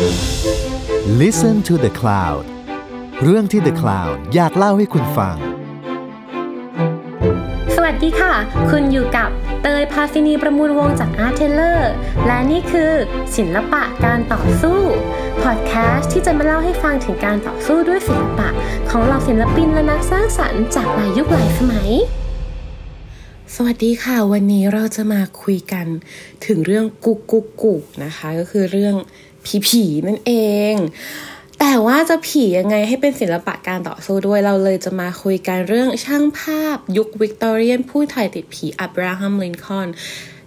Listen to the Cloud เรื่องที่ The Cloud อยากเล่าให้คุณฟัง สวัสดีค่ะ คุณอยู่กับเตยพาซินีประมูลวงจาก Artteller และนี่คือศิลปะการต่อสู้พอดแคสต์ที่จะมาเล่าให้ฟังถึงการต่อสู้ด้วยศิลปะ ของเหล่าศิลปินและนักสร้างสรรค์จากหลายยุคหลายสมัย สวัสดีค่ะ วันนี้เราจะมาคุยกันถึงเรื่องกุ๊กกุ๊กกู๋นะคะ ก็คือเรื่อง ผีผีนั่นเอง แต่ว่าจะผียังไงให้เป็นศิลปะการต่อสู้ด้วยเราเลยจะมาคุยกันเรื่องช่างภาพยุควิกตอเรียนผู้ถ่ายติดผีอับราฮัมลินคอล์น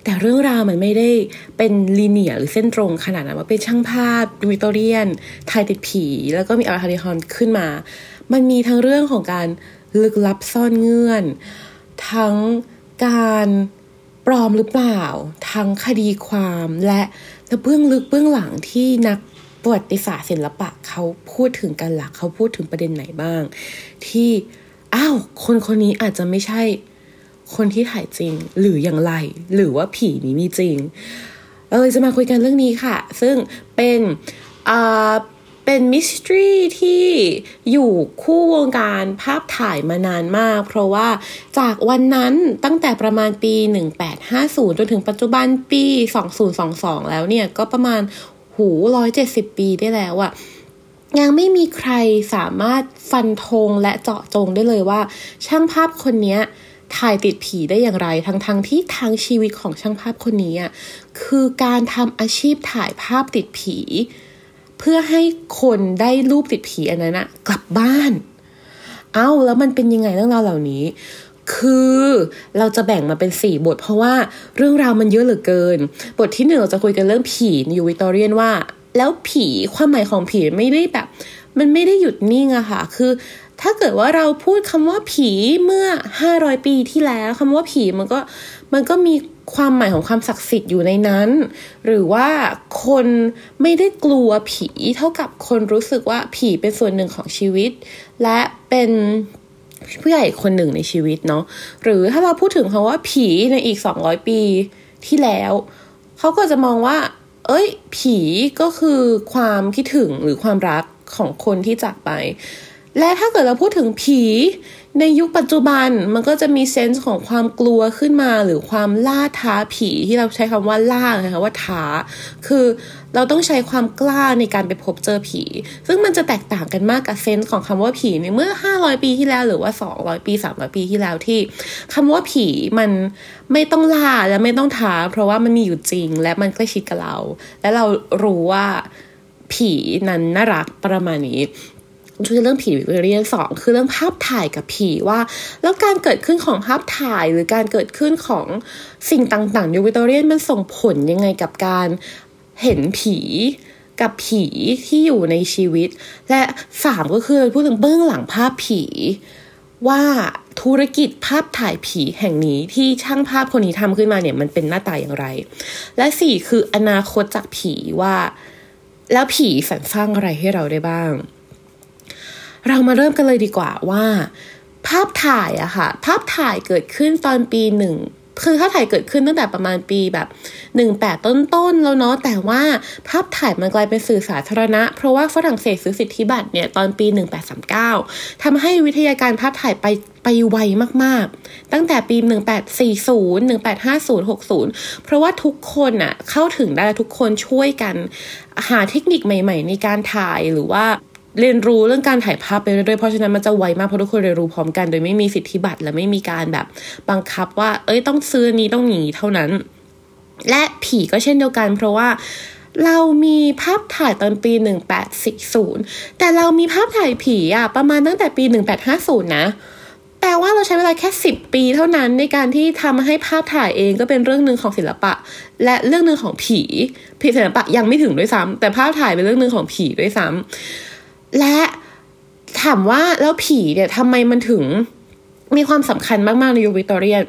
แต่เรื่องราวมันไม่ได้เป็น linear หรือเส้นตรงขนาดนั้นว่าเป็นช่างภาพวิกตอเรียนถ่ายติดผี แล้วก็มีอับราฮัมลินคอล์นขึ้นมา มันมีทั้งเรื่องของการลึกลับซ่อนเงื่อน ทั้งการปลอมหรือเปล่า ทั้งคดีความและ และเบื้องลึกเบื้องหลังที่นักประวัติศาสตร์ศิลปะเขาพูดถึงกันหลักเขาพูดถึงประเด็นไหนบ้าง ที่อ้าวคนคนนี้อาจจะไม่ใช่คนที่ถ่ายจริงหรืออย่างไร หรือว่าผีนี้มีจริงเราเลยจะมาคุยกันเรื่องนี้ค่ะ ซึ่งเป็นอ่า เป็นมิสทรีที่อยู่คู่วงการภาพถ่ายมานานมาก เพราะว่าจากวันนั้นตั้งแต่ประมาณปี 1850 จนถึงปัจจุบันปี 2022 แล้วเนี่ย ก็ประมาณหู170ปีได้แล้วอะยังไม่มีใครสามารถฟันธงและเจาะจงได้เลยว่า ช่างภาพคนนี้ถ่ายติดผีได้อย่างไร ทั้งๆทที่ทางชีวิตของช่างภาพคนนี้อะคือการทำอาชีพถ่ายภาพติดผี เพื่อให้คนได้รูปติดผีอันนั้นอะกลับบ้าน เอ้าแล้วมันเป็นยังไงเรื่องราวเหล่านี้ คือเราจะแบ่งมาเป็นสี่บท เพราะว่าเรื่องราวมันเยอะเหลือเกิน บทที่หนึ่งเราจะคุยกันเรื่องผีในยูวิตอเรียนว่า แล้วผีความหมายของผีไม่ได้แบบ มันไม่ได้หยุดนิ่งอะค่ะ คือ ถ้าเกิดว่าเราพูดคำว่าผีเมื่อ 500 ปีที่แล้วคำว่าผีมันก็มันก็มีความหมายของความศักดิ์สิทธิ์อยู่ในนั้น หรือว่าคนไม่ได้กลัวผีเท่ากับคนรู้สึกว่าผีเป็นส่วนหนึ่งของชีวิต และเป็นผู้ใหญ่คนหนึ่งในชีวิตเนาะหรือถ้าเราพูดถึงคำว่าผีในอีก 200 ปีที่แล้วเขาก็จะมองว่า เอ้ย ผีก็คือความคิดถึงหรือความรักของคนที่จากไป และถ้าเกิดเราพูดถึงผีในยุคปัจจุบันมันก็จะมีเซนส์ของความกลัวขึ้นมาหรือความล่าท้าผีที่เราใช้คำว่าล่านะคะว่าท้า คือเราต้องใช้ความกล้าในการไปพบเจอผี ซึ่งมันจะแตกต่างกันมากกับเซนส์ของคำว่าผีในเมื่อ 500 ปีที่แล้วหรือว่า 200 ปี 300 ปีที่แล้วที่คำว่าผีมันไม่ต้องล่าและไม่ต้องท้า เพราะว่ามันมีอยู่จริง และมันใกล้ชิดกับเรา และเรารู้ว่าผีนั้นน่ารักประมาณนี้ คือเรื่องผีวิเรียนสองคือเรื่องภาพถ่ายกับผีว่า แล้วการเกิดขึ้นของภาพถ่ายหรือการเกิดขึ้นของสิ่งต่างๆยุควิกตเรียนมันส่งผลยังไงกับการเห็นผีกับผีที่อยู่ในชีวิต และสามก็คือพูดถึงเบื้องหลังภาพผีว่าธุรกิจภาพถ่ายผีแห่งนี้ที่ช่างภาพคนนี้ทำขึ้นมาเนี่ยมันเป็นหน้าตาอย่างไร และสี่คืออนาคตจากผีว่า แล้วผีสรรสร้างอะไรให้เราได้บ้าง เรามาเริ่มกันเลยดีกว่าว่า ภาพถ่ายอะค่ะ ภาพถ่ายเกิดขึ้นตอนปีหนึ่งคือภาพถ่ายเกิดขึ้นตั้งแต่ประมาณปีแบบหนึ่งแปดต้นๆแล้วเนาะแต่ว่าภาพถ่ายมันกลายเป็นสื่อสาธารณะ เพราะว่าฝรั่งเศสซื้อสิทธิบัตรเนี่ยตอนปี 1839ทำให้วิทยาการภาพถ่ายไปไปไวมากๆ ตั้งแต่ปี 1840 1850 60 เพราะว่าทุกคนอะเข้าถึงได้ทุกคนช่วยกัน หาเทคนิคใหม่ ๆ ในการถ่ายหรือว่า เรียนรู้เรื่องการถ่ายภาพไปเรื่อยๆ เพราะฉะนั้นมันจะไวมากเพราะทุกคนเรียนรู้พร้อมกัน โดยไม่มีสิทธิบัตรและไม่มีการแบบบังคับว่า เอ้ยต้องซื้อนี้ต้องหนีเท่านั้น และผีก็เช่นเดียวกัน เพราะว่าเรามีภาพถ่ายตอนปี 1840 แต่เรามีภาพถ่ายผีอะประมาณตั้งแต่ปี 1850 นะ แปลว่าเราใช้เวลาแค่ 10 ปีเท่านั้นในการที่ทำให้ภาพถ่ายเองก็เป็นเรื่องหนึ่งของศิลปะ และเรื่องหนึ่งของผีผีศิลปะยังไม่ถึงด้วยซ้ำแต่ภาพถ่ายเป็นเรื่องหนึ่งของผีด้วยซ้ำ และถามว่าแล้วผีเนี่ยทำไมมันถึงมีความสำคัญมาก ๆ ในยุควิกตอเรียน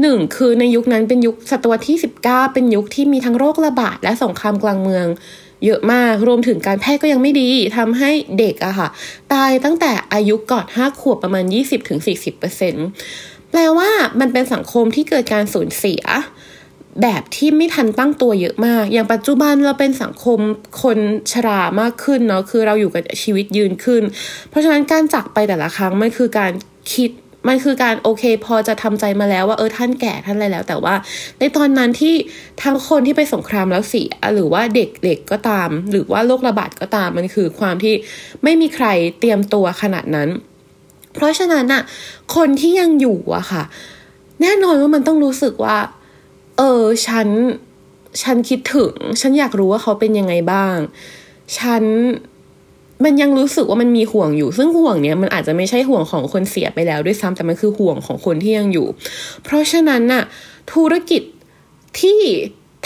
หนึ่งคือในยุคนั้นเป็นยุคศตวรรษที่ 19 เป็นยุคที่มีทั้งโรคระบาดและสงครามกลางเมือง เยอะมาก รวมถึงการแพทย์ก็ยังไม่ดีทำให้เด็กอะค่ะ ตายตั้งแต่อายุก่อน 5 ขวบประมาณ 20-40%แปลว่ามันเป็นสังคมที่เกิดการสูญเสีย แบบที่ไม่ทันตั้งตัวเยอะมาก อย่างปัจจุบันเราเป็นสังคมคนชรามากขึ้นเนาะ คือเราอยู่กับชีวิตยืนขึ้น เพราะฉะนั้นการจากไปแต่ละครั้งมันคือการคิดมันคือการโอเคพอจะทำใจมาแล้วว่าเออท่านแก่ท่านอะไรแล้ว แต่ว่า ในตอนนั้นที่ทั้งคนที่ไปสงครามแล้วเสียหรือว่าเด็กๆก็ตาม หรือว่าโรคระบาดก็ตามมันคือความที่ไม่มีใครเตรียมตัวขนาดนั้น เพราะฉะนั้นอะคนที่ยังอยู่อะค่ะ แน่นอนว่ามันต้องรู้สึกว่า เออ ฉัน ฉันคิดถึง ฉันอยากรู้ว่าเขาเป็นยังไงบ้าง ฉันมันยังรู้สึกว่ามันมีห่วงอยู่ ซึ่งห่วงเนี้ยมันอาจจะไม่ใช่ห่วงของคนเสียไปแล้วด้วยซ้ำแต่มันคือห่วงของคนที่ยังอยู่ เพราะฉะนั้นน่ะ ธุรกิจที่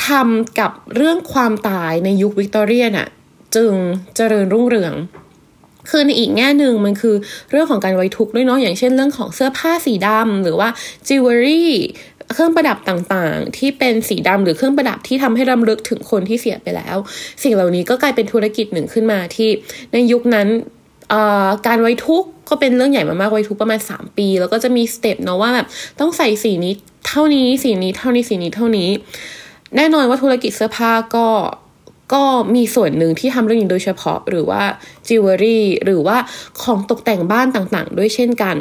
ทำกับเรื่องความตายในยุควิกตอเรียน่ะ จึงเจริญรุ่งเรือง คือในอีกแง่หนึ่งมันคือเรื่องของการไว้ทุกข์ด้วยเนาะอย่างเช่นเรื่องของเสื้อผ้าสีดำหรือว่าจิวเวลรี่ เครื่องประดับต่างๆ ที่เป็นสีดำหรือเครื่องประดับที่ทำให้รำลึกถึงคนที่เสียไปแล้ว สิ่งเหล่านี้ก็กลายเป็นธุรกิจหนึ่งขึ้นมาที่ในยุคนั้นการไว้ทุกข์ก็เป็นเรื่องใหญ่มากๆไว้ทุกข์ประมาณ 3 ปี แล้วก็จะมี step เนาะว่าแบบต้องใส่สีนี้เท่านี้สีนี้เท่านี้สีนี้เท่านี้ แน่นอนว่าธุรกิจเสื้อผ้าก็ก็มีส่วนหนึ่งที่ทำเรื่องนี้โดยเฉพาะ หรือว่าจิวเวลรี่หรือว่าของตกแต่งบ้านต่างๆ ด้วยเช่นกัน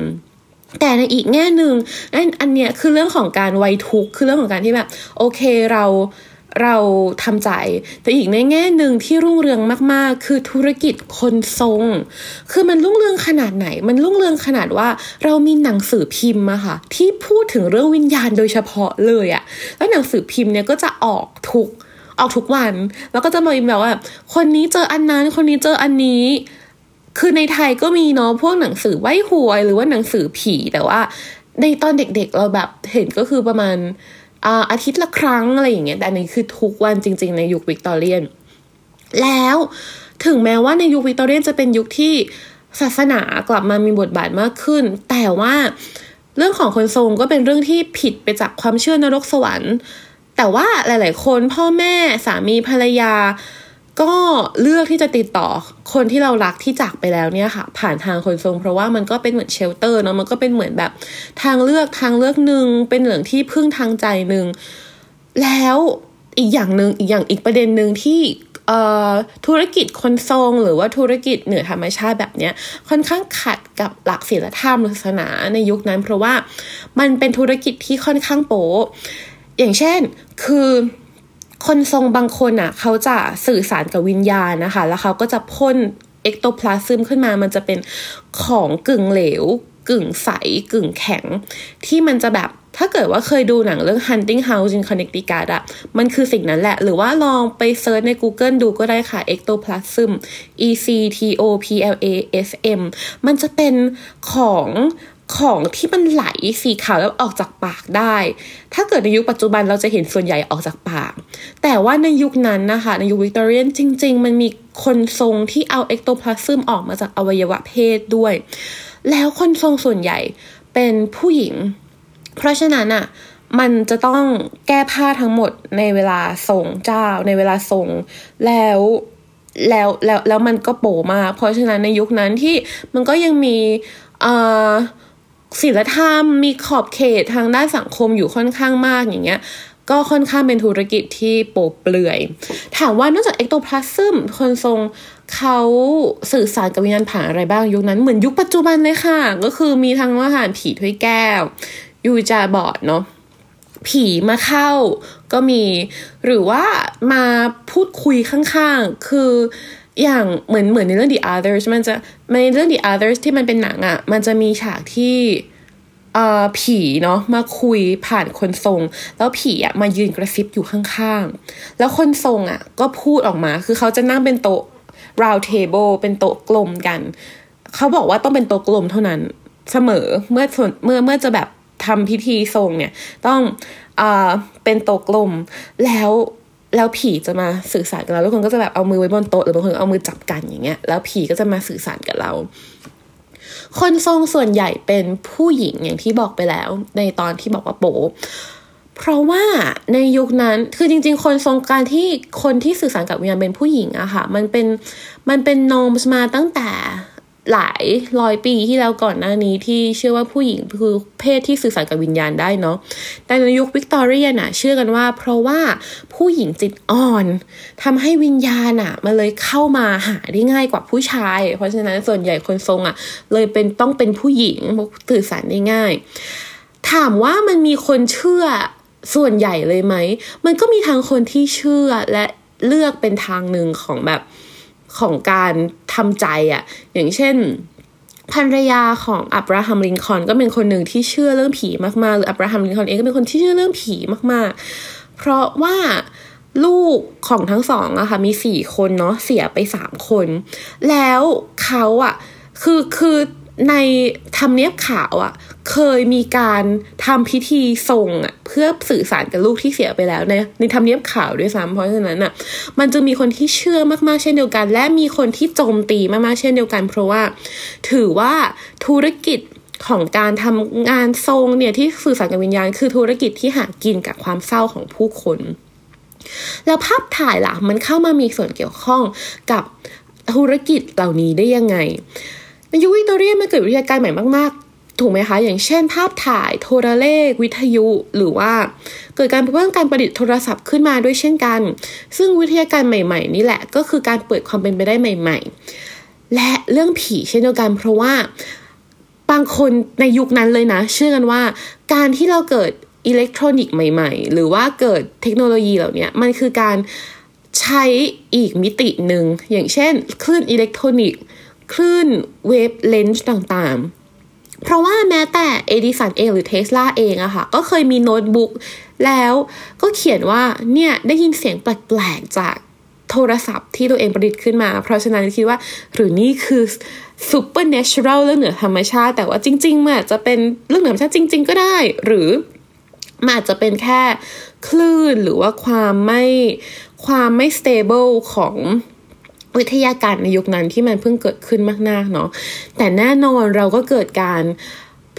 แต่ในอีกแง่หนึ่งอันอันเนี้ยคือเรื่องของการไวทุกคือเรื่องของการที่แบบโอเคเราเราทำใจ แต่อีกในแง่หนึ่งที่รุ่งเรืองมาก ๆ คือธุรกิจคนทรง คือมันรุ่งเรืองขนาดไหน มันรุ่งเรืองขนาดว่าเรามีหนังสือพิมพ์อะค่ะ ที่พูดถึงเรื่องวิญญาณโดยเฉพาะเลยอะแล้วหนังสือพิมพ์เนี่ยก็จะออกทุกออกทุกวัน แล้วก็จะมาแบบว่า คนนี้เจออันนั้น คนนี้เจออันนี้ คือในไทยก็มีเนาะพวกหนังสือไหว้หวยหรือว่าหนังสือผีแต่ว่า ในตอนเด็กๆเราแบบเห็นก็คือประมาณอาทิตย์ละครั้งอะไรอย่างเงี้ยแต่นี่คือทุกวันจริง ๆ ในยุควิกตอเรียน แล้วถึงแม้ว่าในยุควิกตอเรียนจะเป็นยุคที่ศาสนากลับมามีบทบาทมากขึ้น แต่ว่าเรื่องของคนทรงก็เป็นเรื่องที่ผิดไปจากความเชื่อนรกสวรรค์ แต่ว่าหลาย ๆ คนพ่อแม่สามีภรรยา ก็เลือกที่จะติดต่อคนที่เรารักที่จากไปแล้วเนี่ยค่ะ ผ่านทางคนทรงเพราะว่ามันก็เป็นเหมือนเชลเตอร์เนาะมันก็เป็นเหมือนแบบทางเลือกทางเลือกหนึ่งเป็นเหลืองที่พึ่งทางใจหนึ่งแล้วอีกอย่างหนึ่งอีกอย่างอีกประเด็นหนึ่งที่ธุรกิจคนทรงหรือว่าธุรกิจเหนือธรรมชาติแบบเนี้ยค่อนข้างขัดกับหลักศีลธรรมศาสนาในยุคนั้น เพราะว่ามันเป็นธุรกิจที่ค่อนข้างโป๊อย่างเช่นคือ คนทรงบางคนอะเขาจะสื่อสารกับวิญญาณนะคะ แล้วเขาก็จะพ่น ectoplasm ขึ้นมา มันจะเป็นของกึ่งเหลว กึ่งใส กึ่งแข็ง ที่มันจะแบบถ้าเกิดว่าเคยดูหนังเรื่อง Haunting House in Connecticut อะมันคือสิ่งนั้นแหละ หรือว่าลองไป search ใน Google ดูก็ได้ค่ะ ectoplasm e c t o p l a s m มันจะเป็นของ ของที่มันไหลสีขาวแล้วออกจากปากได้ ถ้าเกิดในยุคปัจจุบันเราจะเห็นส่วนใหญ่ออกจากปาก แต่ว่าในยุคนั้นนะคะในยุควิกตอเรียนจริง ๆ มันมีคนทรงที่เอา ectoplasm ออกมาจากอวัยวะเพศด้วย แล้วคนทรงส่วนใหญ่เป็นผู้หญิง เพราะฉะนั้นอะค่ะมันจะต้องแก้ผ้าทั้งหมดในเวลาทรงเจ้าในเวลาทรงแล้วแล้วแล้วแล้วมันก็โปมาก เพราะฉะนั้นในยุคนั้นที่มันก็ยังมีอ่า ศีลธรรมมีขอบเขตทางด้านสังคมอยู่ค่อนข้างมากอย่างเงี้ยก็ค่อนข้างเป็นธุรกิจที่โปเปลือย ถามว่านอกจากเอ็กโตพลาซึมคนทรงเขาสื่อสารกับวิญญาณผ่านอะไรบ้างยุคนั้นเหมือนยุคปัจจุบันเลยค่ะ ก็คือมีทั้งว่าหารผีถ้วยแก้ว ยูจาบอดเนาะผีมาเข้าก็มี หรือว่ามาพูดคุยข้างๆ คือ อย่างเหมือนเหมือนในเรื่อง The Others มันจะในเรื่อง The Others ที่มันเป็นหนังอะ่ะ มันจะมีฉากที่ผีเนาะมาคุยผ่านคนทรง แล้วผีอะมายืนกระซิบอยู่ข้างๆ แล้วคนทรงอะก็พูดออกมาคือเขาจะนั่งเป็นโต๊ะ round table เป็นโต๊ะกลมกัน เขาบอกว่าต้องเป็นโต๊ะกลมเท่านั้นเสมอเมื่อเมื่อเมื่อจะแบบทำพิธีทรงเนี่ย ต้องอ่าเป็นโต๊ะกลมแล้ว แล้วผีจะมาสื่อสารกับเราทุกคนก็จะแบบเอามือไว้บนโต๊ะหรือบางคนเอามือจับกันอย่างเงี้ย แล้วผีก็จะมาสื่อสารกับเรา คนทรงส่วนใหญ่เป็นผู้หญิงอย่างที่บอกไปแล้ว ในตอนที่บอกว่าโป๊เพราะว่าในยุคนั้นคือจริง ๆ คนทรงการที่คนที่สื่อสารกับวิญญาณเป็นผู้หญิงอะค่ะ มันเป็นมันเป็นนอมมาตั้งแต่ หลายร้อยปีที่แล้วก่อนหน้านี้ที่เชื่อว่าผู้หญิงคือเพศที่สื่อสารกับวิญญาณได้เนาะแต่ในยุควิกตอเรียน่ะเชื่อกันว่า เพราะว่าผู้หญิงจิตอ่อนทำให้วิญญาณอะมันเลยเข้ามาหาได้ง่ายกว่าผู้ชาย เพราะฉะนั้นส่วนใหญ่คนทรงอะ เลยเป็นต้องเป็นผู้หญิงสื่อสารได้ง่าย ถามว่ามันมีคนเชื่อส่วนใหญ่เลยไหม มันก็มีทางคนที่เชื่อและเลือกเป็นทางหนึ่งของแบบ ของการทำใจอะ่ะ อย่างเช่นภรรยาของอับราฮัมลินคอนก็เป็นคนหนึ่งที่เชื่อเรื่องผีมากๆ หรืออับราฮัมลินคอนเองก็เป็นคนที่เชื่อเรื่องผีมากๆ เพราะว่าลูกของทั้งสองอะค่ะมีสี่คนเนาะเสียไปสามคน แล้วเขาอะคือคือ ในทำเนียบขาวอะ่ะ เคยมีการทำพิธีส่งอะ่ะ เพื่อสื่อสารกับลูกที่เสียไปแล้วในในทำเนียบขาวด้วยซ้ำเพราะฉะนั้นอะ่ะ มันจะมีคนที่เชื่อมากๆเช่นเดียวกัน และมีคนที่โจมตีมากๆเช่นเดียวกัน เพราะว่า ถือว่าธุรกิจของการทำงานทรงเนี่ยที่สื่อสารกับวิญญาณ คือธุรกิจที่หากินกับความเศร้าของผู้คน แล้วภาพถ่ายล่ะ มันเข้ามามีส่วนเกี่ยวข้องกับธุรกิจเหล่านี้ได้ยังไง ในยุควิกตอเรียมันเกิดวิทยาการใหม่มากๆ ถูกไหมคะ อย่างเช่น ภาพถ่ายโทรเลข วิทยุ หรือว่าเกิดการเพิ่มการประดิษฐ์โทรศัพท์ขึ้นมาด้วยเช่นกัน ซึ่งวิทยาการใหม่ ๆ นี่แหละ ก็คือการเปิดความเป็นไปได้ใหม่ ๆ และเรื่องผีเช่นเดียวกันเพราะว่าบางคนในยุคนั้นเลยนะ เชื่อกันว่าการที่เราเกิดอิเล็กทรอนิกส์ใหม่ ๆ หรือว่าเกิดเทคโนโลยีเหล่านี้มันคือการใช้อีกมิติหนึ่งอย่างเช่น คลื่นอิเล็กทรอนิกส์ คลื่น wavelength ต่างๆ เพราะว่าแม้แต่เอดิสันเองหรือเทสลาเองอะค่ะ ก็เคยมีโน้ตบุ๊กแล้วก็เขียนว่าเนี่ยได้ยินเสียงแปลกๆจากโทรศัพท์ที่ตัวเองประดิษฐ์ขึ้นมา เพราะฉะนั้นคิดว่าหรือนี่คือ supernatural เรื่องเหนือธรรมชาติ แต่ว่าจริงๆมันอาจจะเป็นเรื่องเหนือธรรมชาติจริง ๆ ก็ได้ หรือมันอาจจะเป็นแค่คลื่นหรือว่าความไม่ความไม่สเตเบิลของ วิทยาการในยุคนั้นที่มันเพิ่งเกิดขึ้นมากๆเนาะแต่แน่นอนเราก็เกิดการ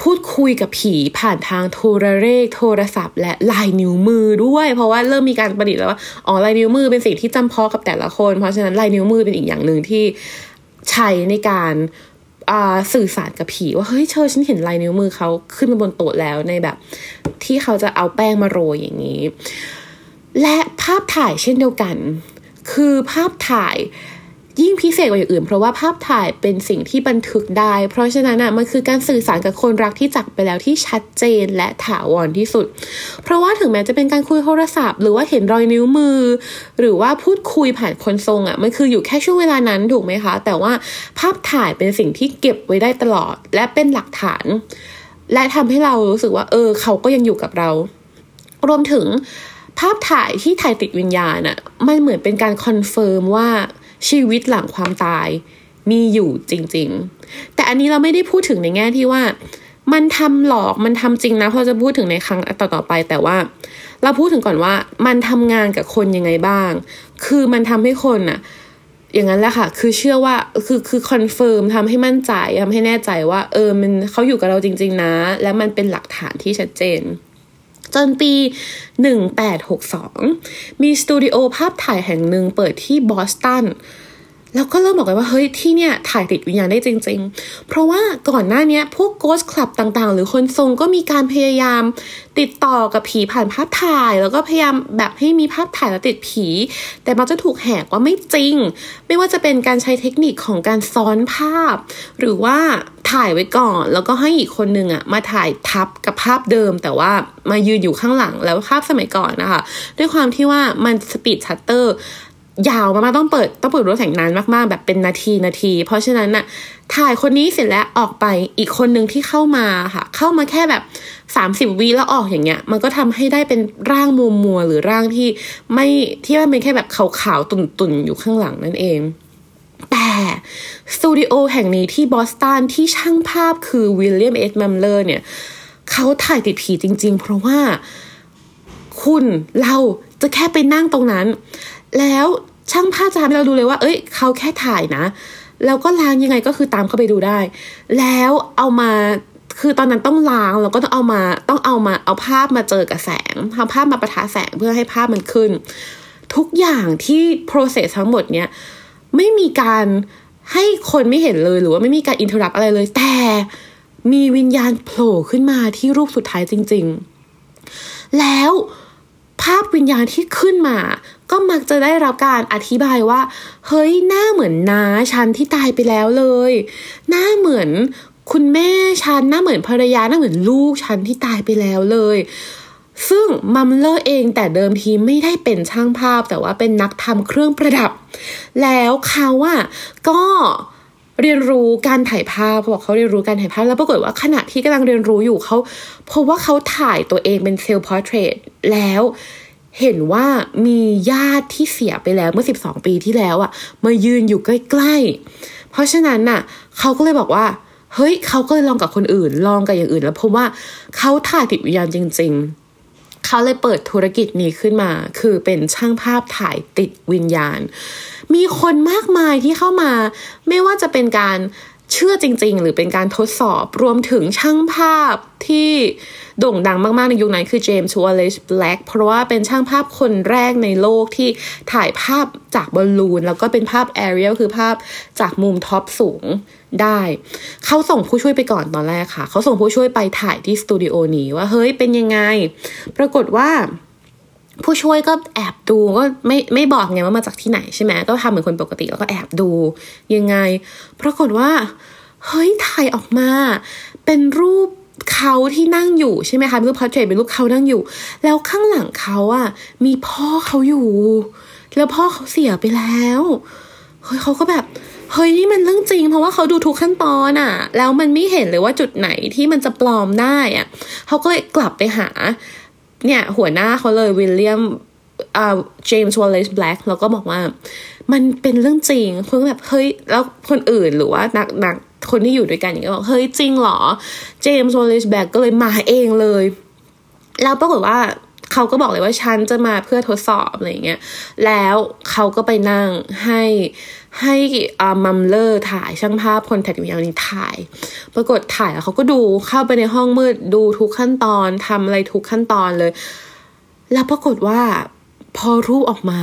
พูดคุยกับผีผ่านทางโทรเลขโทรศัพท์ และลายนิ้วมือด้วย เพราะว่าเริ่มมีการประดิษฐ์แล้วว่าอ๋อลายนิ้วมือเป็นสิ่งที่จำเพาะกับแต่ละคน เพราะฉะนั้นลายนิ้วมือเป็นอีกอย่างหนึ่งที่ใช้ในการสื่อสารกับผีว่าเฮ้ยเชอฉันเห็นลายนิ้วมือเขาขึ้นมาบนโต๊ะแล้วในแบบ ที่เขาจะเอาแป้งมาโรยอย่างนี้ และภาพถ่ายเช่นเดียวกัน คือภาพถ่าย ยิ่งพิเศษกว่าอย่างอื่น เพราะว่าภาพถ่ายเป็นสิ่งที่บันทึกได้ เพราะฉะนั้นอะมันคือการสื่อสารกับคนรักที่จากไปแล้วที่ชัดเจนและถาวรที่สุด เพราะว่าถึงแม้จะเป็นการคุยโทรศัพท์ หรือว่าเห็นรอยนิ้วมือ หรือว่าพูดคุยผ่านคนทรงอะมันคืออยู่แค่ช่วงเวลานั้นถูกไหมคะ แต่ว่าภาพถ่ายเป็นสิ่งที่เก็บไว้ได้ตลอด และเป็นหลักฐาน และทำให้เรารู้สึกว่า เออ เขาก็ยังอยู่กับเรา รวมถึงภาพถ่ายที่ถ่ายติดวิญญาณอะมันเหมือนเป็นการ confirm ว่า ชีวิตหลังความตายมีอยู่จริง ๆ แต่อันนี้เราไม่ได้พูดถึงในแง่ที่ว่า มันทำหลอกมันทำจริงนะพอจะพูดถึงในครั้งต่อๆไป แต่ว่า เราพูดถึงก่อนว่ามันทำงานกับคนยังไงบ้าง คือมันทำให้คนอะอย่างนั้นแหละค่ะ คือเชื่อว่า คือคือ confirm ทำให้มั่นใจทำให้แน่ใจว่า เออ มันเขาอยู่กับเราจริง ๆ นะ และมันเป็นหลักฐานที่ชัดเจน จนปี 1862 มีสตูดิโอภาพถ่ายแห่งหนึ่งเปิดที่บอสตัน แล้วก็เริ่มบอกกันว่าเฮ้ยที่เนี่ยถ่ายติดวิญญาณได้จริง ๆ เพราะว่าก่อนหน้านี้พวก Ghost Club ต่างๆ หรือคนทรงก็มีการพยายามติดต่อกับผีผ่านภาพถ่าย แล้วก็พยายามแบบให้มีภาพถ่ายแล้วติดผี แต่มันจะถูกแหกว่าไม่จริง ไม่ว่าจะเป็นการใช้เทคนิคของการซ้อนภาพ หรือว่าถ่ายไว้ก่อน แล้วก็ให้อีกคนนึงอะมาถ่ายทับกับภาพเดิม แต่ว่ามายืนอยู่ข้างหลังแล้วภาพสมัยก่อนนะคะ ด้วยความที่ว่ามันสปีดชัตเตอร์ ยาวมากๆต้องเปิดต้องเปิดรถแสงนานมากๆ แบบเป็นนาทีนาที เพราะฉะนั้นน่ะถ่ายคนนี้เสร็จแล้วออกไปอีกคนหนึ่งที่เข้ามาค่ะ เข้ามาแค่แบบสามสิบวิแล้วออกอย่างเงี้ย มันก็ทำให้ได้เป็นร่างมัวมัวหรือร่างที่ไม่ที่มันเป็นแค่แบบขาวๆตุ่นๆอยู่ข้างหลังนั่นเอง แต่สตูดิโอแห่งนี้ที่บอสตันที่ช่างภาพคือวิลเลียมเอช มัมเลอร์เนี่ยเขาถ่ายติดผีจริง ๆ เพราะว่าคุณเราจะแค่ไปนั่งตรงนั้น แล้ว ช่างภาพจะทำให้เราดูเลยว่า เอ้ย เขาแค่ถ่ายนะ แล้วก็ล้างยังไงก็คือตามเข้าไปดูได้ แล้วเอามาคือตอนนั้นต้องล้างแล้วก็ต้องเอามาต้องเอามาเอาภาพมาเจอกับแสงทำภาพมาประทะแสงเพื่อให้ภาพมันขึ้น ทุกอย่างที่ process ทั้งหมดเนี้ยไม่มีการให้คนไม่เห็นเลยหรือว่าไม่มีการอินเทอร์รับอะไรเลย แต่มีวิญญาณโผล่ขึ้นมาที่รูปสุดท้ายจริง ๆ แล้วาพวิญญาณที่ขึ้นมา ก็มักจะได้รับการอธิบายว่า เฮ้ยหน้าเหมือนน้าฉันที่ตายไปแล้วเลย หน้าเหมือนคุณแม่ฉันหน้าเหมือนภรรยาหน้าเหมือนลูกฉันที่ตายไปแล้วเลย ซึ่งมัมเลอร์เองแต่เดิมทีไม่ได้เป็นช่างภาพแต่ว่าเป็นนักทำเครื่องประดับ แล้วเขาอะก็เรียนรู้การถ่ายภาพเขาบอกเขาเรียนรู้การถ่ายภาพ แล้วปรากฏว่าขณะที่กำลังเรียนรู้อยู่เขาเพราะว่าเขาถ่ายตัวเองเป็น self-portraitแล้วเห็นว่ามีญาติที่เสียไปแล้วเมื่อ 12 ปีที่แล้วอะมายืนอยู่ใกล้ๆ เพราะฉะนั้นน่ะเขาก็เลยบอกว่า เฮ้ยเขาก็เลยลองกับคนอื่น ลองกับอย่างอื่นแล้วพบว่าเขาถ่ายติดวิญญาณจริง ๆ เขาเลยเปิดธุรกิจนี้ขึ้นมา คือเป็นช่างภาพถ่ายติดวิญญาณ มีคนมากมายที่เข้ามา ไม่ว่าจะเป็นการ เชื่อจริง ๆ หรือเป็นการทดสอบรวมถึงช่างภาพที่โด่งดังมาก ๆ ในยุคนั้นคือเจมส์วอลเลซ แบล็กเพราะว่าเป็นช่างภาพคนแรกในโลกที่ถ่ายภาพจากบอลลูน แล้วก็เป็นภาพ aerial คือภาพจากมุม top สูงได้ เขาส่งผู้ช่วยไปก่อนตอนแรกค่ะ เขาส่งผู้ช่วยไปถ่ายที่สตูดิโอนี้ว่าเฮ้ยเป็นยังไง ปรากฏว่า ผู้ช่วยก็แอบดูก็ไม่ไม่บอกไงว่ามาจากที่ไหนใช่ไหมก็ทำเหมือนคนปกติแล้วก็แอบดูยังไงปรากฏว่าเฮ้ยถ่ายออกมา เป็นรูปเขาที่นั่งอยู่ใช่ไหมคะเป็นรูป portrait เป็นรูปเขานั่งอยู่ แล้วข้างหลังเขาอะมีพ่อเขาอยู่ แล้วพ่อเขาเสียไปแล้วเฮ้ยเขาก็แบบเฮ้ยนี่มันเรื่องจริง เพราะว่าเขาดูทุกขั้นตอนอะแล้วมันไม่เห็นเลยว่าจุดไหนที่มันจะปลอมได้อะเขาก็เลยกลับไปหา เนี่ยหัวหน้าเขาเลยวิลเลียมอ่าเจมส์วอลเลซแบล็กแล้วก็บอกว่า มันเป็นเรื่องจริงคนแบบเฮ้ยแล้วคนอื่นหรือว่านักนักคนที่อยู่ด้วยกันอย่างเงี้ยบอกเฮ้ยจริงเหรอเจมส์วอลเลซแบล็กก็เลยมาเองเลย แล้วปรากฏว่า เขาก็บอกเลยว่าฉันจะมาเพื่อทดสอบอะไรเงี้ย แล้วเขาก็ไปนั่งให้ให้อามัมเลอร์ถ่ายช่างภาพคนถ่ายวิญญาณนี้ถ่าย ปรากฏถ่ายแล้วเขาก็ดูเข้าไปในห้องมืดดูทุกขั้นตอนทำอะไรทุกขั้นตอนเลย แล้วปรากฏว่าพอรูปออกมา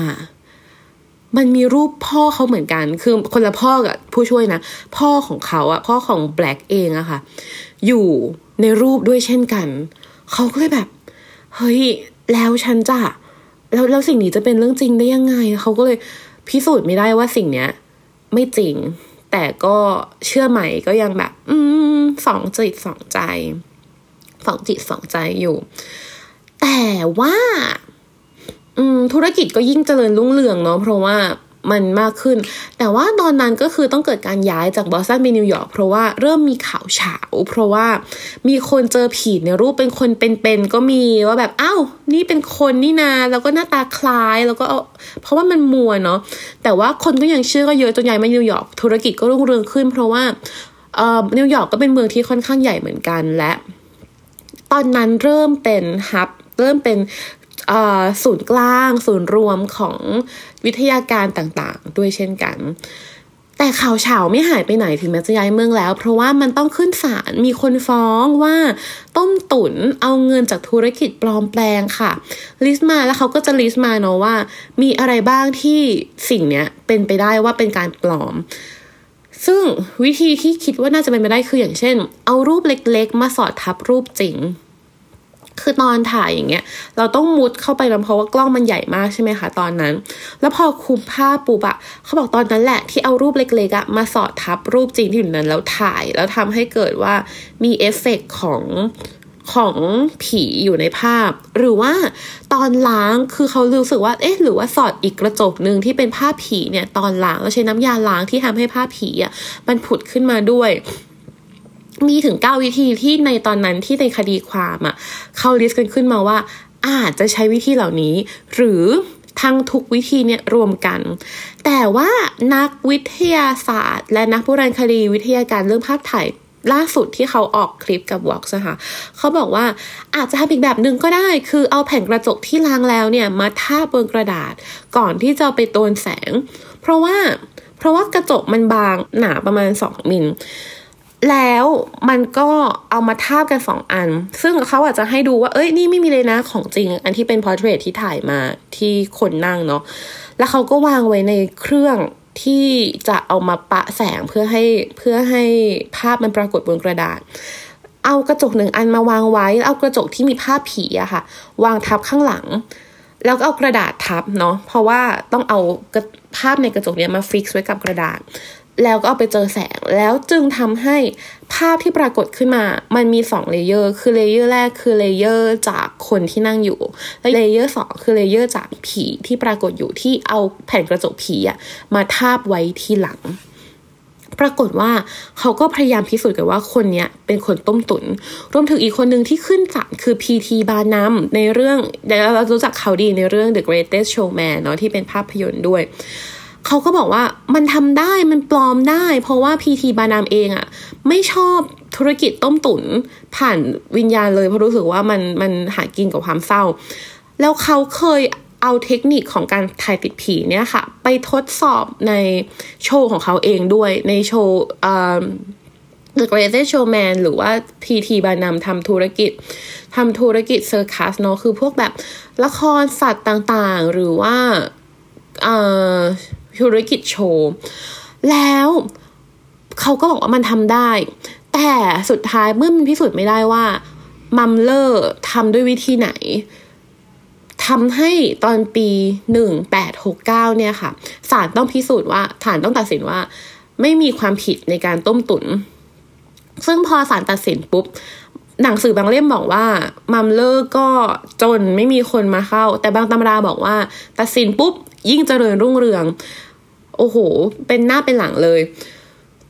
มันมีรูปพ่อเขาเหมือนกัน คือคนละพ่อกับผู้ช่วยนะ พ่อของเขาอะพ่อของแบล็กเองอะค่ะ อยู่ในรูปด้วยเช่นกัน เขาก็เลยแบบ เฮ้ย แล้วฉันจะแล้วแล้วสิ่งนี้จะเป็นเรื่องจริงได้ยังไง เขาก็เลยพิสูจน์ไม่ได้ว่าสิ่งเนี้ย ไม่จริง แต่ก็เชื่อใหม่ก็ยังแบบ อืมสองจิตสองใจสองจิตสองใจอยู่ แต่ว่า อืม ธุรกิจก็ยิ่งเจริญรุ่งเรืองเนาะเพราะว่า มันมากขึ้น แต่ว่าตอนนั้นก็คือต้องเกิดการย้ายจากบอสตันไปนิวยอร์กเพราะว่าเริ่มมีข่าวฉาวเพราะว่ามีคนเจอผีในรูปเป็นคนเป็นๆก็มีว่าแบบอ้าวนี่เป็นคนนี่นาแล้วก็หน้าตาคล้ายแล้วก็เพราะว่ามันมัวเนาะแต่ว่าคนก็ยังเชื่อก็เยอะจนย้ายมานิวยอร์กธุรกิจก็รุ่งเรืองขึ้น เพราะว่าเอ่อนิวยอร์กก็เป็นเมืองที่ค่อนข้างใหญ่เหมือนกันและ ตอนนั้นเริ่มเป็น hub เริ่มเป็น ศูนย์กลาง ศูนย์รวมของวิทยาการต่างๆ ด้วยเช่นกัน แต่ข่าวฉาวไม่หายไปไหนถึงแม้จะย้ายเมืองแล้ว เพราะว่ามันต้องขึ้นศาลมีคนฟ้องว่าต้มตุ๋นเอาเงินจากธุรกิจปลอมแปลงค่ะ list มาแล้วเขาก็จะ list มาเนาะว่า มีอะไรบ้างที่สิ่งเนี้ยเป็นไปได้ว่าเป็นการปลอมซึ่งวิธีที่คิดว่าน่าจะเป็นไปได้คืออย่างเช่น เอารูปเล็กๆ มาสอดทับรูปจริง คือตอนถ่ายอย่างเงี้ย เราต้องมุดเข้าไปแล้วเพราะว่ากล้องมันใหญ่มากใช่ไหมคะตอนนั้น แล้วพอคุมภาพปุ๊บะเขาบอกตอนนั้นแหละที่เอารูปเล็กๆอะมาสอดทับรูปจริงที่อยู่นั้นแล้วถ่ายแล้วทำให้เกิดว่ามีเอฟเฟกของของผีอยู่ในภาพ หรือว่าตอนล้างคือเขารู้สึกว่าเอ๊ะหรือว่าสอดอีกกระจกหนึ่งที่เป็นภาพผีเนี่ยตอนล้างแล้วใช้น้ำยาล้างที่ทำให้ภาพผีอะมันผุดขึ้นมาด้วย มีถึงเก้าวิธีที่ในตอนนั้นที่ในคดีความอะเขาลิสต์กันขึ้นมาว่า อาจจะใช้วิธีเหล่านี้ หรือทั้งทุกวิธีเนี่ยรวมกัน แต่ว่านักวิทยาศาสตร์ และนักโบราณคดีวิทยาการเรื่องภาพถ่ายล่าสุดที่เขาออกคลิปกับวอล์กนะคะเขาบอกว่าอาจจะทำอีกแบบหนึ่งก็ได้ คือเอาแผ่นกระจกที่ล้างแล้วเนี่ยมาทาบบนกระดาษก่อนที่จะไปโดนแสง เพราะว่าเพราะว่ากระจกมันบางหนาประมาณ 2มิล แล้วมันก็เอามาทาบกันสองอัน ซึ่งเขาอาจจะให้ดูว่า เอ้ยนี่ไม่มีเลยนะของจริง อันที่เป็น portrait ที่ถ่ายมาที่คนนั่งเนาะแล้วเขาก็วางไว้ในเครื่องที่จะเอามาปะแสงเพื่อให้เพื่อให้ภาพมันปรากฏบนกระดาษ เอากระจกหนึ่งอันมาวางไว้เอากระจกที่มีภาพผีอะค่ะ วางทับข้างหลัง แล้วก็เอากระดาษทับเนาะเพราะว่าต้องเอาภาพในกระจกเนี้ยมา fix ไว้กับกระดาษ แล้วก็เอาไปเจอแสงแล้วจึงทำให้ภาพที่ปรากฏขึ้นมา มันมีสอง layer คือ layer แรกคือ layer จากคนที่นั่งอยู่ และ layer สองคือ layer จากผีที่ปรากฏอยู่ที่เอาแผ่นกระจกผีอะมาทาบไว้ที่หลัง ปรากฏว่าเขาก็พยายามพิสูจน์กันว่าคนนี้เป็นคนต้มตุนรวมถึงอีกคนหนึ่งที่ขึ้นศาลคือพีทีบานัมในเรื่องเดี๋ยวเรารู้จักเขาดีในเรื่อง The Greatest Showman เนาะที่เป็นภาพยนตร์ด้วย เขาก็บอกว่ามันทำได้มันปลอมได้ เพราะว่าพีทีบานามเองอะ่ะไม่ชอบธุรกิจต้มตุ๋นผ่านวิญญาณเลยเพราะรู้สึกว่ามันมันหากินกับความเศร้า แล้วเขาเคยเอาเทคนิคของการถ่ายติดผีเนี่ยค่ะ ไปทดสอบในโชว์ของเขาเองด้วยในโชว์ The Greatest Showman หรือว่า PT บานำทำธุรกิจทำธุรกิจเซอร์คัสเนาะคือพวกแบบละครสัตว์ต่างๆ หรือว่า ธุรกิจโชว์ แล้วเขาก็บอกว่ามันทำได้ แต่สุดท้ายเมื่อมันพิสูจน์ไม่ได้ว่ามัมเลอร์ทำด้วยวิธีไหนทำให้ตอนปีหนึ่งแปดหกเก้าเนี่ยค่ะศาลต้องพิสูจน์ว่าศาลต้องตัดสินว่า ไม่มีความผิดในการต้มตุ๋นซึ่งพอศาลตัดสินปุ๊บ หนังสือบางเล่มบอกว่า มัมเลอร์ก็จนไม่มีคนมาเข้า แต่บางตำราบอกว่า ตัดสินปุ๊บ ยิ่งเจริญรุ่งเรือง โอ้โห เป็นหน้าเป็นหลังเลย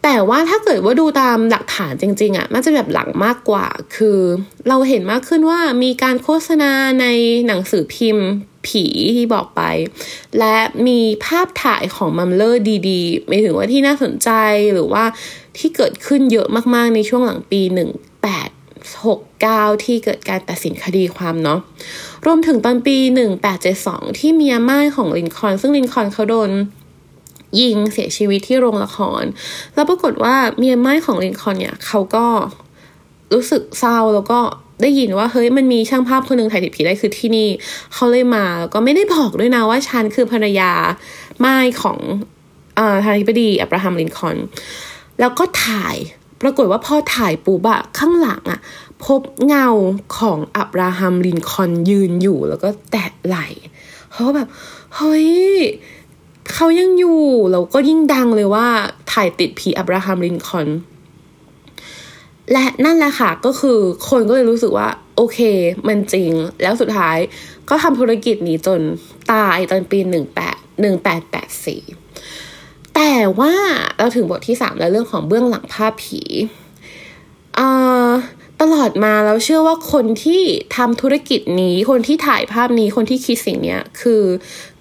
แต่ว่าถ้าเกิดว่าดูตามหลักฐานจริง ๆอะ่ะมันจะแบบหลังมากกว่า คือเราเห็นมากขึ้นว่ามีการโฆษณาในหนังสือพิมพ์ผีที่บอกไป และมีภาพถ่ายของมัมเลอร์ดีๆ ไม่ถึงว่าที่น่าสนใจหรือว่าที่เกิดขึ้นเยอะมากๆในช่วงหลังปี 18 69 ที่เกิดการตัดสินคดีความเนาะรวมถึงตอนปี 1872 ที่เมียม่ายของลินคอนซึ่งลินคอนเขาโดน ยิงเสียชีวิตที่โรงละคร แล้วปรากฏว่าเมียไม้ของลินคอนเนี่ยเขาก็รู้สึกเศร้าแล้วก็ได้ยินว่าเฮ้ยมันมีช่างภาพคนหนึ่งถ่ายติดผีได้คือที่นี่ เขาเลยมาแล้วก็ไม่ได้บอกด้วยนะว่าฉันคือภรรยาไม้ของอ่าทานิบดีอับราฮัมลินคอนแล้วก็ถ่ายปรากฏว่าพอถ่ายปูบะข้างหลังอะพบเงาของอับราฮัมลินคอนยืนอยู่แล้วก็แตะไหลเขาแบบเฮ้ย เขายังอยู่แล้วก็ยิ่งดังเลยว่าถ่ายติดผีอับราฮัมลินคอนและนั่นแหละค่ะก็คือคนก็เลยรู้สึกว่า โอเค มันจริง แล้วสุดท้ายก็ทำธุรกิจนี้จนตายตอนปีหนึ่งแปดหนึ่งแปดแปดสี่แต่ว่าเราถึงบทที่สามแล้วเรื่องของเบื้องหลังภาพผีตลอดมาเราเชื่อว่าคนที่ทำธุรกิจนี้ คนที่ถ่ายภาพนี้คนที่คิดสิ่งนี้คือ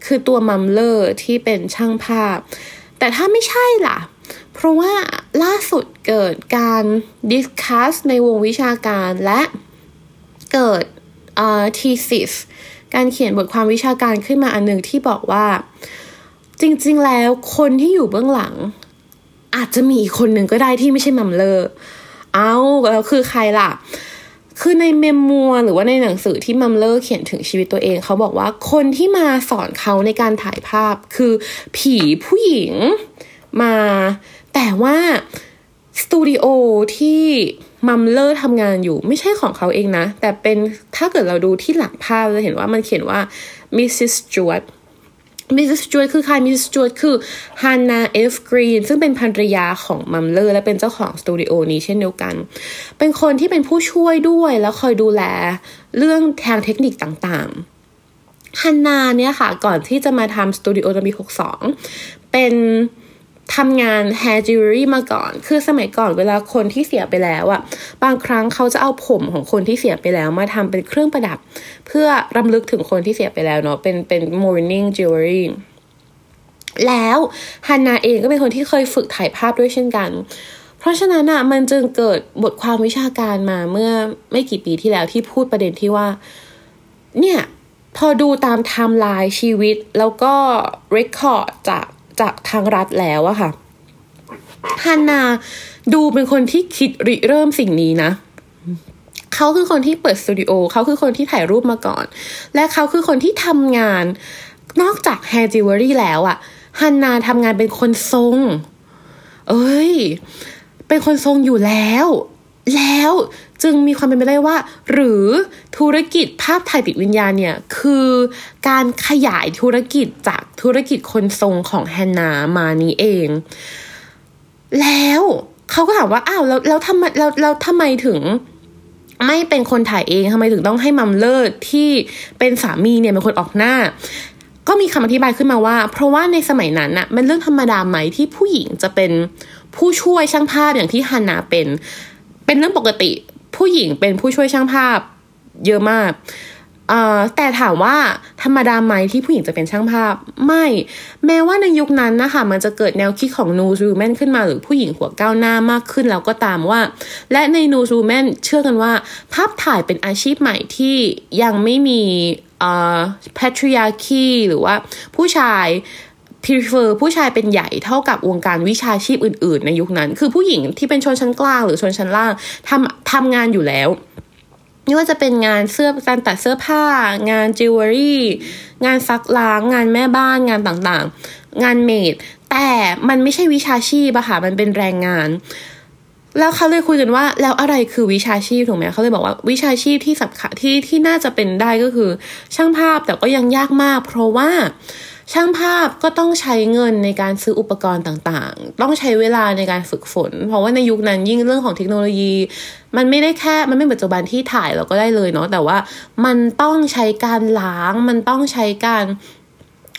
คือตัวมัมเลอร์ที่เป็นช่างภาพ แต่ถ้าไม่ใช่ล่ะ เพราะว่าล่าสุดเกิดการ discuss ในวงวิชาการและเกิดอ่า thesis การเขียนบทความวิชาการขึ้นมาอันหนึ่งที่บอกว่า จริงๆแล้วคนที่อยู่เบื้องหลัง อาจจะมีอีกคนหนึ่งก็ได้ที่ไม่ใช่มัมเลอร์ เอาแล้วคือใครล่ะ คือใน memoir หรือว่าในหนังสือที่มัมเลอร์เขียนถึงชีวิตตัวเอง เขาบอกว่าคนที่มาสอนเขาในการถ่ายภาพคือผีผู้หญิงมา แต่ว่าสตูดิโอที่มัมเลอร์ทำงานอยู่ไม่ใช่ของเขาเองนะ แต่เป็นถ้าเกิดเราดูที่หลังภาพเราเห็นว่ามันเขียนว่า Mrs. Stewart Mrs. Stewart คือใคร Mrs. Stewart คือฮันนาเอฟกรีนซึ่งเป็นภรรยาของมัมเลอร์และเป็นเจ้าของสตูดิโอนี้เช่นเดียวกัน เป็นคนที่เป็นผู้ช่วยด้วยแล้วคอยดูแลเรื่องทางเทคนิคต่างๆฮันนาเนี่ยค่ะ ก่อนที่จะมาทำสตูดิโอตอนปี 62 เป็น ทำงาน hair jewelry มาก่อน คือสมัยก่อนเวลาคนที่เสียไปแล้วอะบางครั้งเขาจะเอาผมของคนที่เสียไปแล้วมาทำเป็นเครื่องประดับ เพื่อรำลึกถึงคนที่เสียไปแล้วเนาะ เป็นเป็น mourning jewelry แล้วฮันนาเองก็เป็นคนที่เคยฝึกถ่ายภาพด้วยเช่นกัน เพราะฉะนั้นอะมันจึงเกิดบทความวิชาการมาเมื่อไม่กี่ปีที่แล้วที่พูดประเด็นที่ว่า เนี่ยพอดูตามไทม์ไลน์ชีวิตแล้วก็ record จาก จากทางรัฐแล้วอะค่ะฮันนาดูเป็นคนที่คิดริเริ่มสิ่งนี้นะเขาคือคนที่เปิดสตูดิโอเขาคือคนที่ถ่ายรูปมาก่อน และเขาคือคนที่ทำงานนอกจาก hair jewelry แล้วอะฮันนาทำงานเป็นคนทรง เอ้ย เป็นคนทรงอยู่แล้ว แล้วจึงมีความเป็นไปได้ว่า หรือธุรกิจภาพถ่ายติดวิญญาณเนี่ยคือการขยายธุรกิจจากธุรกิจคนทรงของแฮนนามานี้เอง แล้วเขาก็ถามว่าอ้าวแล้วแล้วทำไมแล้วแล้วทำไมถึงไม่เป็นคนถ่ายเองทำไมถึงต้องให้มัมเลิศที่เป็นสามีเนี่ยเป็นคนออกหน้า ก็มีคำอธิบายขึ้นมาว่า เพราะว่าในสมัยนั้นน่ะมันเรื่องธรรมดาไหมที่ผู้หญิงจะเป็นผู้ช่วยช่างภาพอย่างที่ฮันนาเป็น เป็นเรื่องปกติ ผู้หญิงเป็นผู้ช่วยช่างภาพเยอะมากแต่ถามว่าธรรมดาไหมที่ผู้หญิงจะเป็นช่างภาพ ไม่ แม้ว่าในยุคนั้นนะคะมันจะเกิดแนวคิดของนูซูแมนขึ้นมาหรือผู้หญิงหัวก้าวหน้ามากขึ้นแล้วก็ตามว่า และใน new woman เชื่อกันว่า ภาพถ่ายเป็นอาชีพใหม่ที่ยังไม่มีอ่า patriarchy หรือว่าผู้ชาย prefer ผู้ชายเป็นใหญ่เท่ากับวงการวิชาชีพอื่น ๆ ในยุคนั้น คือผู้หญิงที่เป็นชนชั้นกลางหรือชนชั้นล่างทำทำงานอยู่แล้วไม่ว่าจะเป็นงานเสื้อการตัดเสื้อผ้า งานจิวเวลรี่งานซักล้าง งานแม่บ้านงานต่างๆ งาน maidแต่มันไม่ใช่วิชาชีพอะค่ะมันเป็นแรงงาน แล้วเขาเลยคุยกันว่า แล้วอะไรคือวิชาชีพถูกไหมเขาเลยบอกว่าวิชาชีพที่สำคัญที่ที่น่าจะเป็นได้ก็คือ ช่างภาพแต่ก็ยังยากมาก เพราะว่า ช่างภาพก็ต้องใช้เงินในการซื้ออุปกรณ์ต่างๆ ต้องใช้เวลาในการฝึกฝน เพราะว่าในยุคนั้นยิ่งเรื่องของเทคโนโลยี มันไม่ได้แค่มันไม่ปัจจุบันที่ถ่ายเราก็ได้เลยเนาะแต่ว่ามันต้องใช้การล้าง มันต้องใช้การ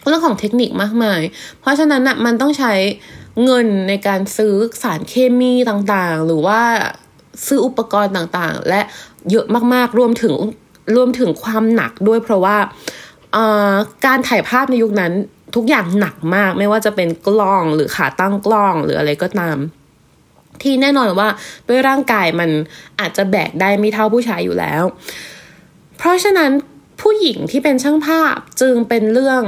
เรื่องของเทคนิคมากมาย เพราะฉะนั้นอะมันต้องใช้เงินในการซื้อสารเคมีต่างๆ หรือว่าซื้ออุปกรณ์ต่างๆ และเยอะมากๆ รวมถึงรวมถึงความหนักด้วยเพราะว่า การถ่ายภาพในยุคนั้นทุกอย่างหนักมาก ไม่ว่าจะเป็นกล้องหรือขาตั้งกล้องหรืออะไรก็ตาม ที่แน่นอนว่าด้วยร่างกายมันอาจจะแบกได้ไม่เท่าผู้ชายอยู่แล้ว เพราะฉะนั้นผู้หญิงที่เป็นช่างภาพจึงเป็นเรื่อง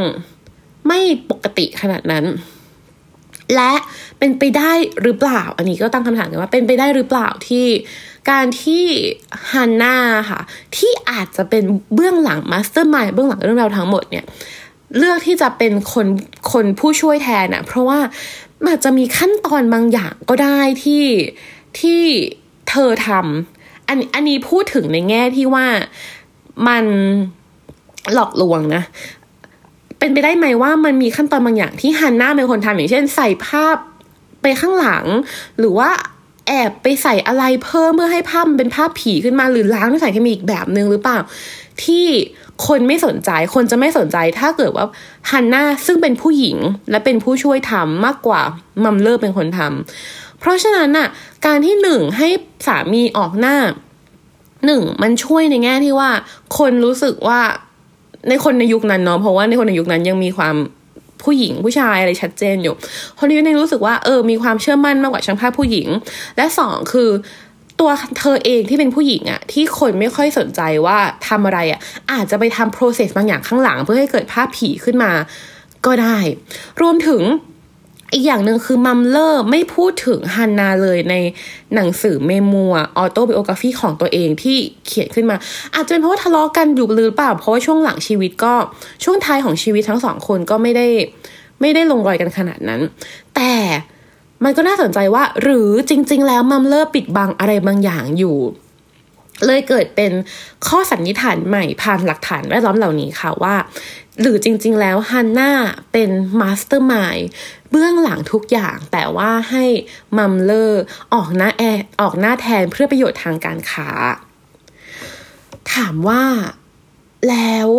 ไม่ปกติขนาดนั้น และเป็นไปได้หรือเปล่า อันนี้ก็ตั้งคำถามกันว่าเป็นไปได้หรือเปล่าที่ การที่ฮันนาค่ะ ที่อาจจะเป็นเบื้องหลังมาสเตอร์มายเบื้องหลังเรื่องราวทั้งหมดเนี่ย เลือกที่จะเป็นคนคนผู้ช่วยแทนอะเพราะว่าอาจจะมีขั้นตอนบางอย่างก็ได้ที่ที่เธอทำอันอันนี้พูดถึงในแง่ที่ว่ามันหลอกลวงนะ เป็นไปได้ไหมว่ามันมีขั้นตอนบางอย่างที่ฮันน่าเป็นคนทำอย่างเช่นใส่ภาพไปข้างหลัง หรือว่า แอบไปใส่อะไรเพิ่มเพื่อให้ภาพมันเป็นภาพผีขึ้นมาหรือล้างด้วยสารเคมีอีกแบบนึงหรือเปล่า ที่คนไม่สนใจคนจะไม่สนใจถ้าเกิดว่าฮันน่าซึ่งเป็นผู้หญิงและเป็นผู้ช่วยทำมากกว่ามัมเลอร์เป็นคนทำเพราะฉะนั้นน่ะการที่หนึ่งให้สามีออกหน้าหนึ่งมันช่วยในแง่ที่ว่า คนรู้สึกว่าในคนในยุคนั้นเนาะเพราะว่าในคนในยุคนั้นยังมีความ ผู้หญิงผู้ชายอะไรชัดเจนอยู่ฮอลลีวูดเองรู้สึกว่าเออมีความเชื่อมั่นมากกว่าช่างภาพผู้หญิง และสองคือตัวเธอเองที่เป็นผู้หญิงอะที่คนไม่ค่อยสนใจว่าทำอะไรอะอาจจะไปทำ process บางอย่างข้างหลังเพื่อให้เกิดภาพผีขึ้นมา ก็ได้ รวมถึง อีกอย่างหนึ่งคือมัมเลอร์ไม่พูดถึงฮันนาเลยในหนังสือ memoir autobiography ของตัวเองที่เขียนขึ้นมา อาจจะเป็นเพราะว่าทะเลาะกันอยู่หรือเปล่า เพราะว่าช่วงหลังชีวิตก็ช่วงท้ายของชีวิตทั้งสองคนก็ไม่ได้ไม่ได้ลงรอยกันขนาดนั้น แต่มันก็น่าสนใจว่าหรือจริง ๆ แล้วมัมเลอร์ปิดบังอะไรบางอย่างอยู่ เลยเกิดเป็นข้อสันนิษฐานใหม่ผ่านหลักฐานแวดล้อมเหล่านี้ค่ะว่า หรือจริง ๆ แล้วฮันน่าเป็น mastermind เบื้องหลังทุกอย่าง แต่ว่าให้มัมเลอร์ออกหน้าแอออกหน้าแทนเพื่อประโยชน์ทางการค้า ถามว่าแล้ว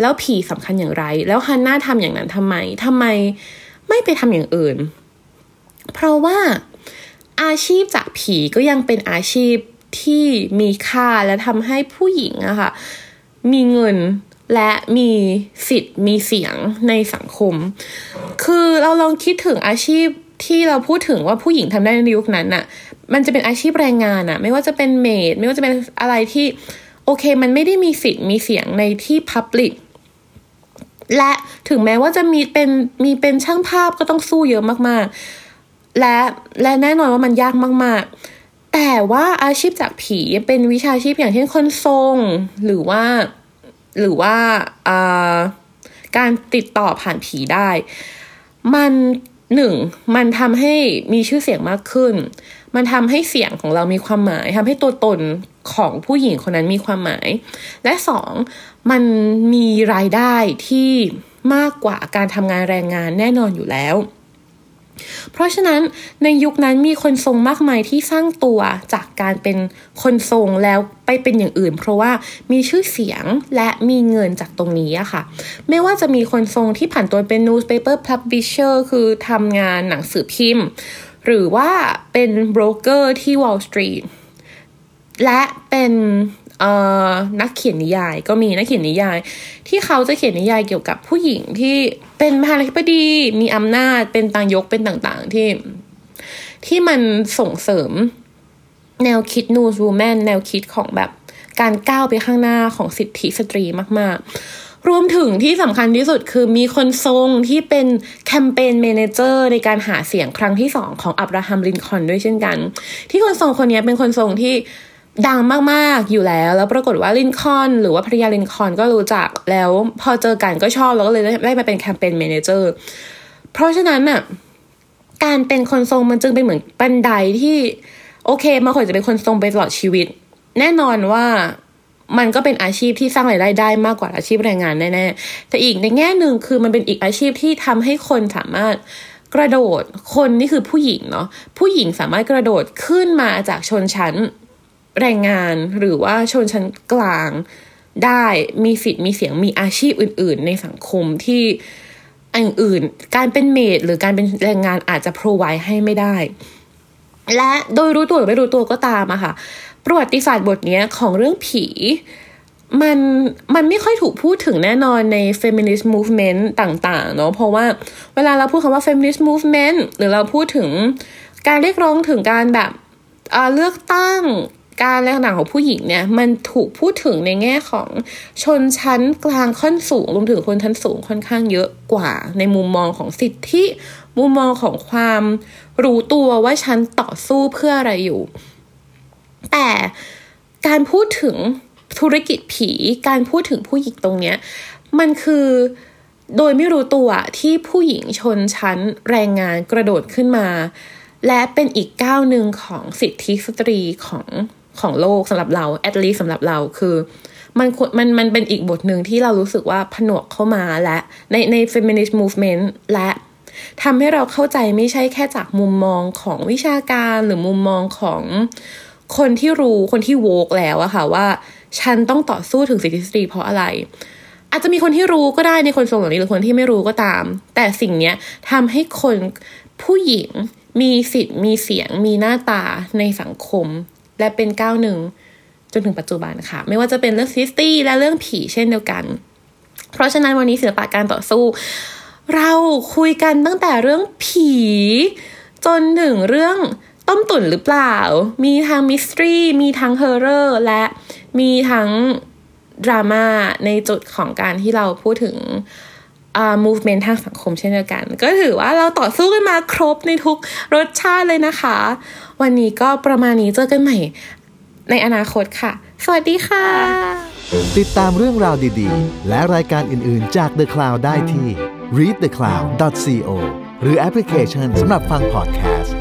แล้วผีสำคัญอย่างไร แล้วฮันน่าทำอย่างนั้นทำไมทำไมไม่ไปทำอย่างอื่น เพราะว่าอาชีพจากผีก็ยังเป็นอาชีพ ที่มีค่าและทำให้ผู้หญิงอะค่ะมีเงินและมีสิทธิ์มีเสียงในสังคม คือเราลองคิดถึงอาชีพที่เราพูดถึงว่าผู้หญิงทำได้ในยุคนั้นอะมันจะเป็นอาชีพแรงงานอะไม่ว่าจะเป็นเมดไม่ว่าจะเป็นอะไรที่ โอเค มันไม่ได้มีสิทธิ์มีเสียงในที่พับลิกและถึงแม้ว่าจะมีเป็นมีเป็นช่างภาพก็ต้องสู้เยอะมากๆ และและแน่นอนว่ามันยากมาก ๆ แต่ว่าอาชีพจากผีเป็นวิชาชีพอย่างเช่นคนทรงหรือว่าหรือว่าการติดต่อผ่านผีได้ มันหนึ่งมันทำให้มีชื่อเสียงมากขึ้น มันทำให้เสียงของเรามีความหมายทำให้ตัวตนของผู้หญิงคนนั้นมีความหมาย และสองมันมีรายได้ที่มากกว่าการทำงานแรงงานแน่นอนอยู่แล้ว เพราะฉะนั้นในยุคนั้นมีคนทรงมากมายที่สร้างตัวจากการเป็นคนทรงแล้วไปเป็นอย่างอื่น เพราะว่ามีชื่อเสียงและมีเงินจากตรงนี้อะค่ะ ไม่ว่าจะมีคนทรงที่ผ่านตัวเป็น newspaper publisher คือทำงานหนังสือพิมพ์ หรือว่าเป็นโบรกเกอร์ที่ Wall Street และเป็น นักเขียนนิยายก็มีนักเขียนนิยาย ที่เขาจะเขียนนิยายเกี่ยวกับผู้หญิงที่เป็นประธานาธิบดีมีอำนาจเป็นต่างยกเป็นต่างๆที่ ที่มันส่งเสริมแนวคิด new woman แนวคิดของแบบการก้าวไปข้างหน้าของสิทธิสตรีมาก ๆ รวมถึงที่สำคัญที่สุดคือมีคนทรงที่เป็น campaign manager ในการหาเสียงครั้งที่สองของอับราฮัมลินคอนด้วยเช่นกัน ที่คนทรงคนนี้เป็นคนทรงที่ ดังมากๆอยู่แล้ว แล้วปรากฏว่าลินคอนหรือว่าภรรยาลินคอนก็รู้จักแล้วพอเจอกันก็ชอบแล้วก็เลยได้มาเป็น campaign manager เพราะฉะนั้นน่ะการเป็นคนทรงมันจึงเป็นเหมือนบันไดที่โอเคมาคนจะเป็นคนทรงไปตลอดชีวิต แน่นอนว่ามันก็เป็นอาชีพที่สร้างรายได้ได้มากกว่าอาชีพแรงงานแน่ๆแต่อีกในแง่หนึ่งคือมันเป็นอีกอาชีพที่ทำให้คนสามารถกระโดดคนนี่คือผู้หญิงเนาะผู้หญิงสามารถกระโดดขึ้นมาจากชนชั้น แรงงานหรือว่าชนชั้นกลางได้มีสิทธิ์มีเสียงมีอาชีพอื่น ๆ ในสังคมที่อันอื่นการเป็นเมดหรือการเป็นแรงงานอาจจะพรไวให้ไม่ได้ และโดยรู้ตัวหรือไม่รู้ตัวก็ตามอะค่ะ ประวัติศาสตร์บทนี้ของเรื่องผีมันมันไม่ค่อยถูกพูดถึงแน่นอนใน feminist movement ต่าง ๆ เนาะเพราะว่าเวลาเราพูดคำว่า feminist movement หรือเราพูดถึงการเรียกร้องถึงการแบบเลือกตั้ง การและหนังของผู้หญิงเนี่ยมันถูกพูดถึงในแง่ของชนชั้นกลางค่อนสูงรวมถึงคนชั้นสูงค่อนข้างเยอะกว่า ในมุมมองของสิทธิ มุมมองของความรู้ตัวว่าฉันต่อสู้เพื่ออะไรอยู่ แต่การพูดถึงธุรกิจผีการพูดถึงผู้หญิงตรงเนี้ยมันคือโดยไม่รู้ตัวที่ผู้หญิงชนชั้นแรงงานกระโดดขึ้นมา และเป็นอีกก้าวหนึ่งของสิทธิสตรีของ ของโลกสำหรับเรา at least สำหรับเราคือ มันมันมันเป็นอีกบทหนึ่งที่เรารู้สึกว่าผนวกเข้ามาและในใน feminist movement และทำให้เราเข้าใจไม่ใช่แค่จากมุมมองของวิชาการหรือมุมมองของคนที่รู้คนที่โวกแล้วอะค่ะว่า ฉันต้องต่อสู้ถึงสิทธิสตรีเพราะอะไร อาจจะมีคนที่รู้ก็ได้ในคนทรงแบบนี้หรือคนที่ไม่รู้ก็ตาม แต่สิ่งเนี้ยทำให้คนผู้หญิงมีสิทธิ์มีเสียงมีหน้าตาในสังคม และเป็นก้าวหนึ่งจนถึงปัจจุบันค่ะ ไม่ว่าจะเป็นเรื่องซิสตี้และเรื่องผีเช่นเดียวกัน เพราะฉะนั้นวันนี้ศิลปะการต่อสู้ เราคุยกันตั้งแต่เรื่องผี จนถึงเรื่องต้มตุ๋นหรือเปล่า มีทั้ง mystery มีทั้ง horror และมีทั้งดราม่าในจุดของการที่เราพูดถึง movement ทางสังคมเช่นเดียวกัน ก็ถือว่าเราต่อสู้กันมาครบในทุกรสชาติเลยนะคะ วันนี้ก็ประมาณนี้เจอกันใหม่ในอนาคตค่ะ สวัสดีค่ะ ติดตามเรื่องราวดีๆ และรายการอื่นๆจาก The Cloud ได้ที่ readthecloud.co หรือแอปพลิเคชันสำหรับฟังพอดแคสต์